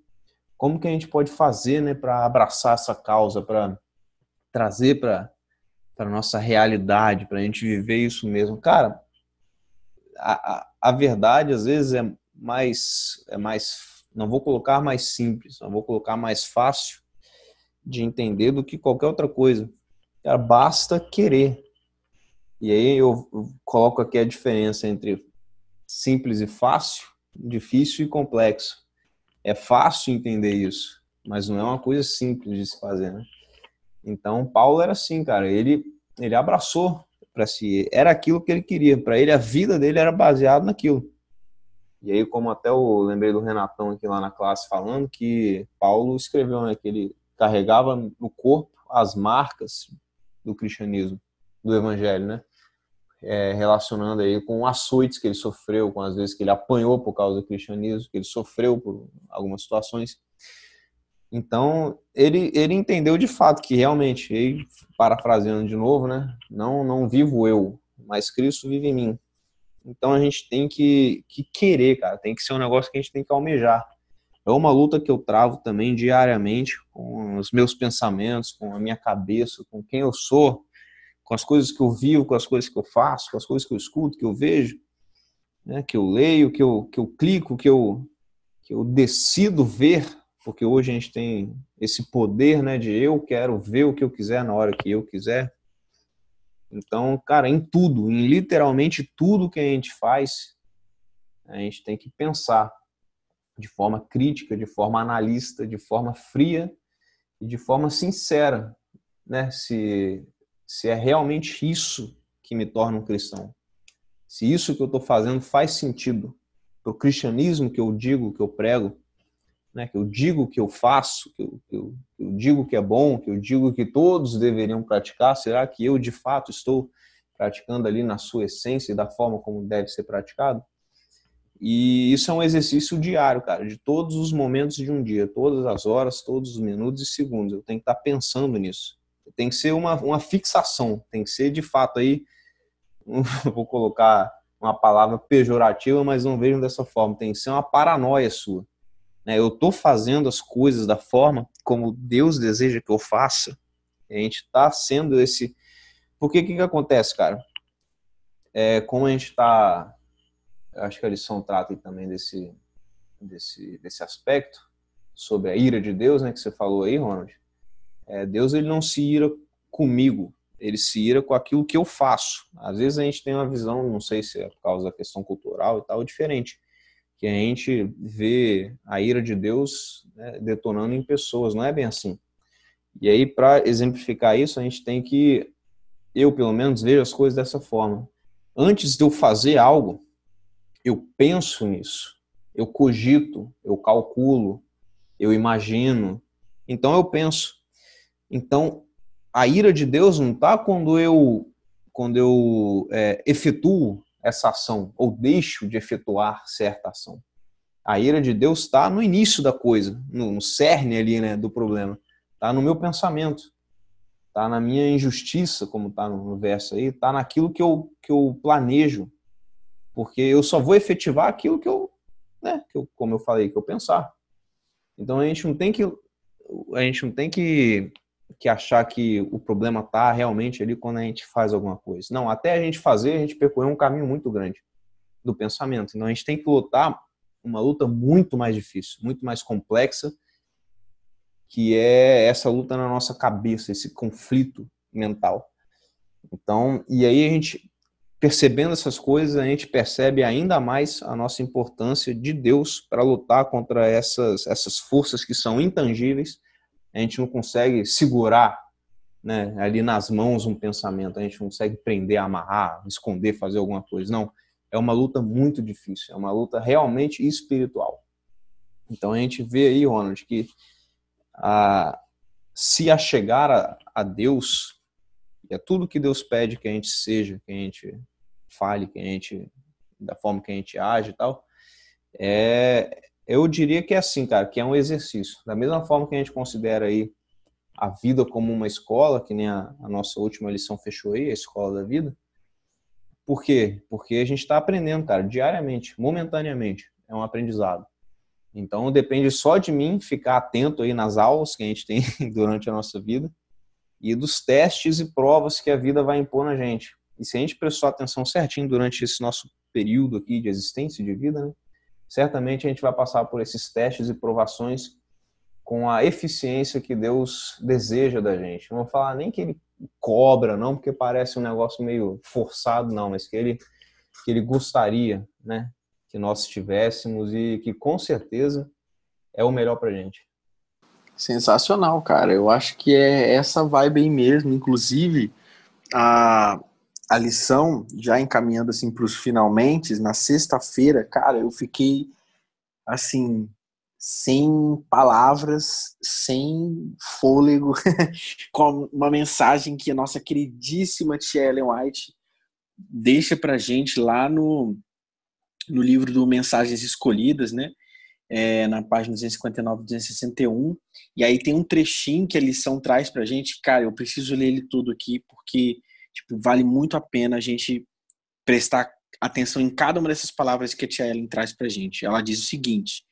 como que a gente pode fazer, né, para abraçar essa causa, para trazer para para nossa realidade, para a gente viver isso mesmo, cara? A, a, a verdade às vezes é mais é mais não vou colocar mais simples, não vou colocar mais fácil de entender do que qualquer outra coisa. Cara, basta querer. E aí eu coloco aqui a diferença entre simples e fácil, difícil e complexo. É fácil entender isso, mas não é uma coisa simples de se fazer, né? Então, Paulo era assim, cara, ele ele abraçou para si. Era aquilo que ele queria. Para ele, a vida dele era baseada naquilo. E aí, como até eu lembrei do Renatão aqui lá na classe falando, que Paulo escreveu né, que ele carregava no corpo as marcas do cristianismo, do evangelho, né? É, relacionando aí com açoites que ele sofreu, com as vezes que ele apanhou por causa do cristianismo, que ele sofreu por algumas situações. Então, ele, ele entendeu de fato que realmente, ele, parafraseando de novo, né? Não, não vivo eu, mas Cristo vive em mim. Então a gente tem que, que querer, cara. Tem que ser um negócio que a gente tem que almejar. É uma luta que eu travo também diariamente com os meus pensamentos, com a minha cabeça, com quem eu sou, com as coisas que eu vivo, com as coisas que eu faço, com as coisas que eu escuto, que eu vejo, né, que eu leio, que eu, que eu clico, que eu, que eu decido ver porque hoje a gente tem esse poder, né, de eu quero ver o que eu quiser na hora que eu quiser. Então, cara, em tudo, em literalmente tudo que a gente faz, a gente tem que pensar de forma crítica, de forma analista, de forma fria e de forma sincera, né, se se é realmente isso que me torna um cristão. Se isso que eu estou fazendo faz sentido para o cristianismo que eu digo, que eu prego, né, que eu digo que eu faço, que eu, que, eu, que eu, digo que é bom, que eu digo que todos deveriam praticar, será que eu de fato estou praticando ali na sua essência e da forma como deve ser praticado? E isso é um exercício diário, cara, de todos os momentos de um dia, todas as horas, todos os minutos e segundos. Eu tenho que estar pensando nisso. Tem que ser uma, uma fixação, tem que ser de fato aí, vou colocar uma palavra pejorativa, mas não vejam dessa forma, tem que ser uma paranoia sua né? eu estou fazendo as coisas da forma como Deus deseja que eu faça, a gente está sendo esse. Porque o que, que acontece, cara? É, como a gente está. Acho que a lição trata também desse, desse, desse aspecto, sobre a ira de Deus, né, que você falou aí, Ronald. É, Deus ele não se ira comigo, ele se ira com aquilo que eu faço. Às vezes a gente tem uma visão, não sei se é por causa da questão cultural e tal, diferente que a gente vê a ira de Deus né, detonando em pessoas, não é bem assim. E aí, para exemplificar isso, a gente tem que, eu pelo menos, vejo as coisas dessa forma. Antes de eu fazer algo, eu penso nisso, eu cogito, eu calculo, eu imagino. Então eu penso. Então a ira de Deus não está quando eu quando eu é, efetuo essa ação ou deixo de efetuar certa ação. A ira de Deus está no início da coisa, no, cerne ali né, do problema. Está no meu pensamento, está na minha injustiça, como está no verso aí, está naquilo que eu, que eu planejo. Porque eu só vou efetivar aquilo que eu, né, que eu, como eu falei, que eu pensar. Então a gente não tem que a gente não tem que, que achar que o problema está realmente ali quando a gente faz alguma coisa. Não, até a gente fazer, a gente percorreu um caminho muito grande do pensamento. Então a gente tem que lutar uma luta muito mais difícil, muito mais complexa, que é essa luta na nossa cabeça, esse conflito mental. Então, e aí a gente percebendo essas coisas, a gente percebe ainda mais a nossa importância de Deus para lutar contra essas, essas forças que são intangíveis. A gente não consegue segurar né, ali nas mãos um pensamento, a gente não consegue prender, amarrar, esconder, fazer alguma coisa. Não, é uma luta muito difícil, é uma luta realmente espiritual. Então a gente vê aí, Ronald, que a, se achegar a, a Deus, é tudo que Deus pede que a gente seja, que a gente fale, que a gente da forma que a gente age e tal, é, eu diria que é assim, cara, que é um exercício. Da mesma forma que a gente considera aí a vida como uma escola, que nem a, a nossa última lição fechou aí, a escola da vida. Por quê? Porque a gente está aprendendo, cara, diariamente, momentaneamente. É um aprendizado. Então depende só de mim ficar atento aí nas aulas que a gente tem durante a nossa vida e dos testes e provas que a vida vai impor na gente. E se a gente prestou atenção certinho durante esse nosso período aqui de existência de vida, né, certamente a gente vai passar por esses testes e provações com a eficiência que Deus deseja da gente. Não vou falar nem que ele cobra, não, porque parece um negócio meio forçado, não, mas que ele, que ele gostaria, né, que nós tivéssemos e que com certeza é o melhor para gente. Sensacional, cara. Eu acho que é essa vibe aí mesmo. Inclusive, a, a lição, já encaminhando assim para os finalmente, na sexta-feira, cara, eu fiquei assim, sem palavras, sem fôlego, com uma mensagem que a nossa queridíssima tia Ellen White deixa pra gente lá no, no livro do Mensagens Escolhidas, né? É, na página 259, 261. E aí tem um trechinho que a lição traz pra gente. Cara, eu preciso ler ele tudo aqui, porque Tipo, vale muito a pena a gente prestar atenção em cada uma dessas palavras que a tia Ellen traz pra gente. Ela diz o seguinte: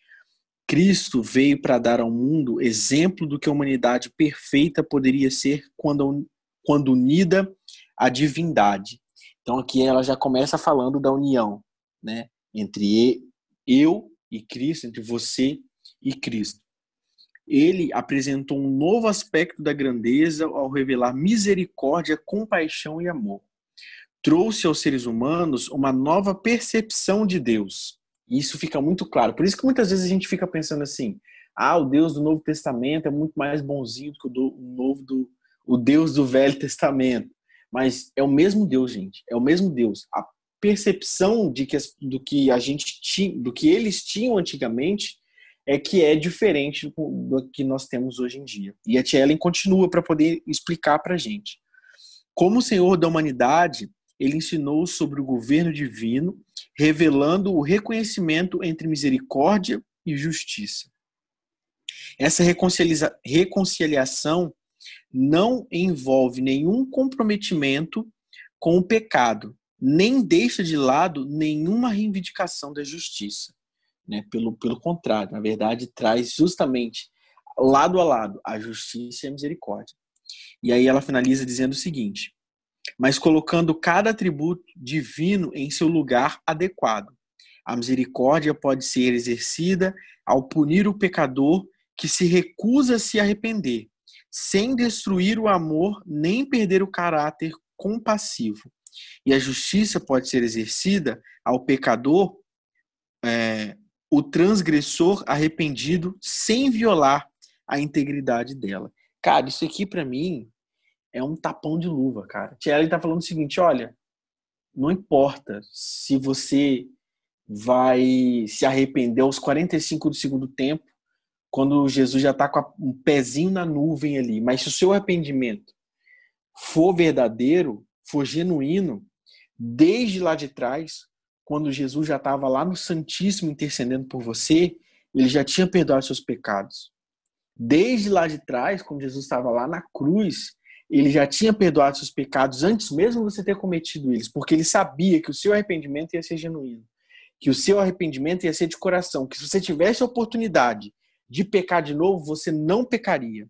Cristo veio para dar ao mundo exemplo do que a humanidade perfeita poderia ser quando, quando unida à divindade. Então aqui ela já começa falando da união, né, entre eu e Cristo, entre você e Cristo ele apresentou um novo aspecto da grandeza ao revelar misericórdia, compaixão e amor. Trouxe aos seres humanos uma nova percepção de Deus. E isso fica muito claro. Por isso que muitas vezes a gente fica pensando assim: ah, o Deus do Novo Testamento é muito mais bonzinho do que o, do, o novo do o Deus do Velho Testamento. Mas é o mesmo Deus, gente. É o mesmo Deus. A percepção de que, do que a gente tinha, do que eles tinham antigamente é que é diferente do que nós temos hoje em dia. E a Tia Ellen continua para poder explicar para a gente. Como Senhor da humanidade, ele ensinou sobre o governo divino, revelando o reconhecimento entre misericórdia e justiça. Essa reconciliação não envolve nenhum comprometimento com o pecado, nem deixa de lado nenhuma reivindicação da justiça. Né? Pelo, pelo contrário, na verdade, traz justamente lado a lado a justiça e a misericórdia. E aí ela finaliza dizendo o seguinte: mas colocando cada atributo divino em seu lugar adequado. A misericórdia pode ser exercida ao punir o pecador que se recusa a se arrepender, sem destruir o amor nem perder o caráter compassivo. E a justiça pode ser exercida ao pecador é, o transgressor arrependido sem violar a integridade dela. Cara, isso aqui para mim é um tapão de luva, cara. Tia tá falando o seguinte, olha, não importa se você vai se arrepender aos 45 do segundo tempo, quando Jesus já está com um pezinho na nuvem ali, mas se o seu arrependimento for verdadeiro, for genuíno, desde lá de trás, quando Jesus já estava lá no Santíssimo intercedendo por você, ele já tinha perdoado seus pecados. Desde lá de trás, quando Jesus estava lá na cruz, ele já tinha perdoado seus pecados antes mesmo de você ter cometido eles, porque ele sabia que o seu arrependimento ia ser genuíno, que o seu arrependimento ia ser de coração, que se você tivesse a oportunidade de pecar de novo, você não pecaria.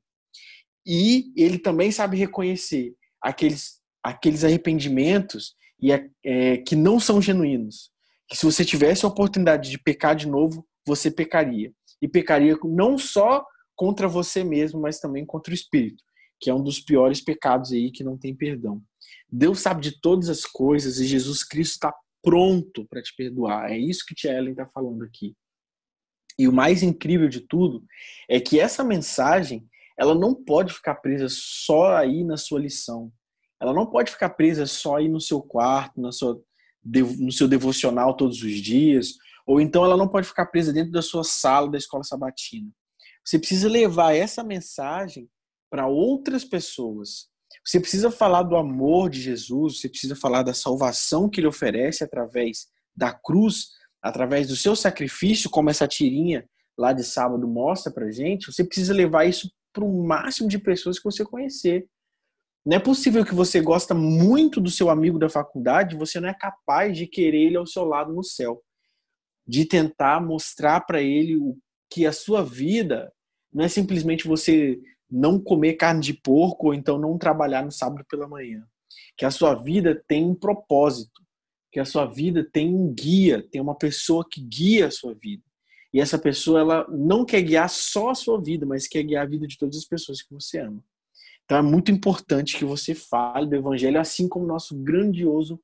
E ele também sabe reconhecer aqueles, aqueles arrependimentos e é, que não são genuínos. Que se você tivesse a oportunidade de pecar de novo, você pecaria. E pecaria não só contra você mesmo, mas também contra o Espírito, que é um dos piores pecados aí que não tem perdão. Deus sabe de todas as coisas e Jesus Cristo está pronto para te perdoar. É isso que Tia Ellen está falando aqui. E o mais incrível de tudo é que essa mensagem ela não pode ficar presa só aí na sua lição. Ela não pode ficar presa só aí no seu quarto, na sua, no seu devocional todos os dias, ou então ela não pode ficar presa dentro da sua sala da escola sabatina. Você precisa levar essa mensagem para outras pessoas. Você precisa falar do amor de Jesus, você precisa falar da salvação que ele oferece através da cruz, através do seu sacrifício, como essa tirinha lá de sábado mostra pra gente. Você precisa levar isso para o máximo de pessoas que você conhecer. Não é possível que você gosta muito do seu amigo da faculdade, você não é capaz de querer ele ao seu lado no céu, de tentar mostrar para ele o que a sua vida não é simplesmente você não comer carne de porco ou então não trabalhar no sábado pela manhã. Que a sua vida tem um propósito, que a sua vida tem um guia, tem uma pessoa que guia a sua vida. E essa pessoa ela não quer guiar só a sua vida, mas quer guiar a vida de todas as pessoas que você ama. Então é muito importante que você fale do evangelho, assim como nosso grandioso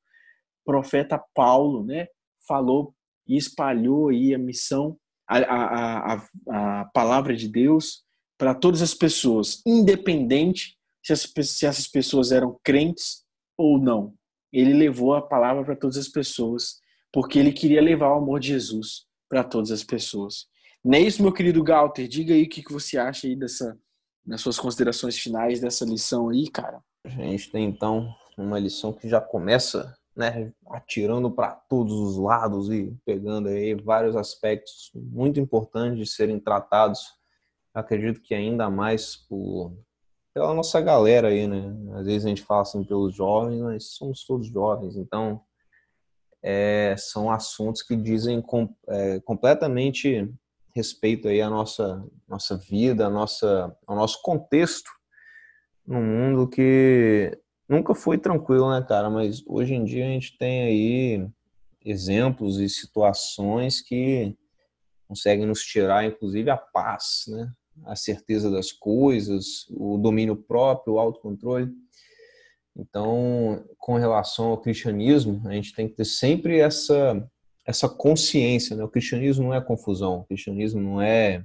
profeta Paulo, né, falou e espalhou aí a missão, a, a, a, a palavra de Deus para todas as pessoas, independente se, as, se essas pessoas eram crentes ou não. Ele levou a palavra para todas as pessoas, porque ele queria levar o amor de Jesus para todas as pessoas. Não é isso, meu querido Galter? Diga aí o que, que você acha aí dessa, nas suas considerações finais dessa lição aí, cara. A gente tem então uma lição que já começa, né, atirando para todos os lados e pegando aí vários aspectos muito importantes de serem tratados acredito que ainda mais por pela nossa galera aí, né? Às vezes a gente fala assim pelos jovens, mas somos todos jovens, então é, são assuntos que dizem com, é, completamente respeito aí à nossa nossa vida, à nossa, ao nosso contexto num mundo que nunca foi tranquilo, né, cara? Mas hoje em dia a gente tem aí exemplos e situações que conseguem nos tirar, inclusive, a paz, né? a certeza das coisas, o domínio próprio, o autocontrole. Então, com relação ao cristianismo, a gente tem que ter sempre essa essa consciência, né? O cristianismo não é confusão, o cristianismo não é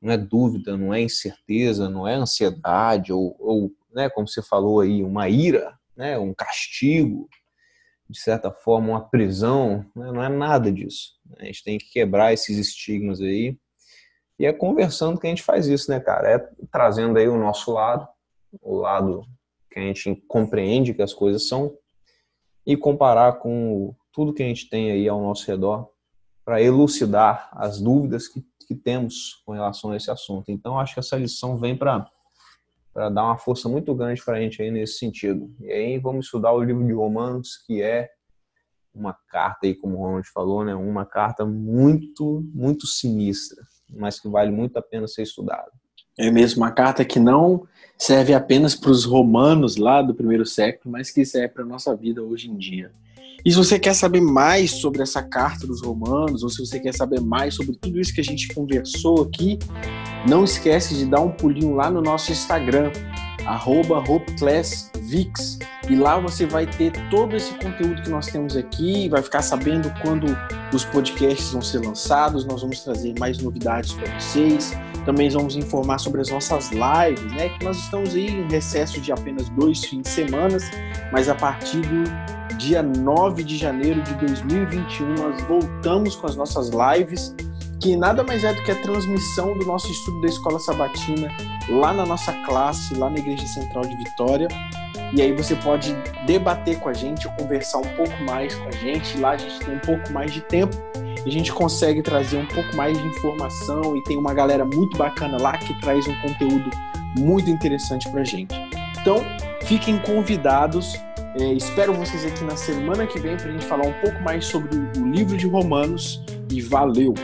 não é dúvida, não é incerteza, não é ansiedade ou, ou né, como você falou aí, uma ira, né, um castigo, de certa forma, uma prisão, né? não é nada disso. A gente tem que quebrar esses estigmas aí e é conversando que a gente faz isso, né, cara? É trazendo aí o nosso lado, o lado que a gente compreende que as coisas são, e comparar com tudo que a gente tem aí ao nosso redor para elucidar as dúvidas que, que temos com relação a esse assunto. Então, acho que essa lição vem para dar uma força muito grande para a gente aí nesse sentido. E aí vamos estudar o livro de Romanos, que é uma carta aí, como o Ronald falou, né, uma carta muito, muito sinistra mas que vale muito a pena ser estudado. É mesmo, uma carta que não serve apenas para os romanos lá do primeiro século, mas que serve para a nossa vida hoje em dia. E se você quer saber mais sobre essa carta dos romanos, ou se você quer saber mais sobre tudo isso que a gente conversou aqui, não esquece de dar um pulinho lá no nosso Instagram, arroba HopeClassVix. E lá você vai ter todo esse conteúdo que nós temos aqui, vai ficar sabendo quando os podcasts vão ser lançados, nós vamos trazer mais novidades para vocês. Também vamos informar sobre as nossas lives, né? Que nós estamos aí em recesso de apenas dois fins de semana, mas a partir do dia 9 de janeiro de 2021 nós voltamos com as nossas lives, que nada mais é do que a transmissão do nosso estudo da Escola Sabatina lá na nossa classe, lá na Igreja Central de Vitória. E aí você pode debater com a gente, conversar um pouco mais com a gente. Lá a gente tem um pouco mais de tempo e a gente consegue trazer um pouco mais de informação e tem uma galera muito bacana lá que traz um conteúdo muito interessante pra gente. Então, fiquem convidados. É, espero vocês aqui na semana que vem para a gente falar um pouco mais sobre o livro de Romanos. E valeu!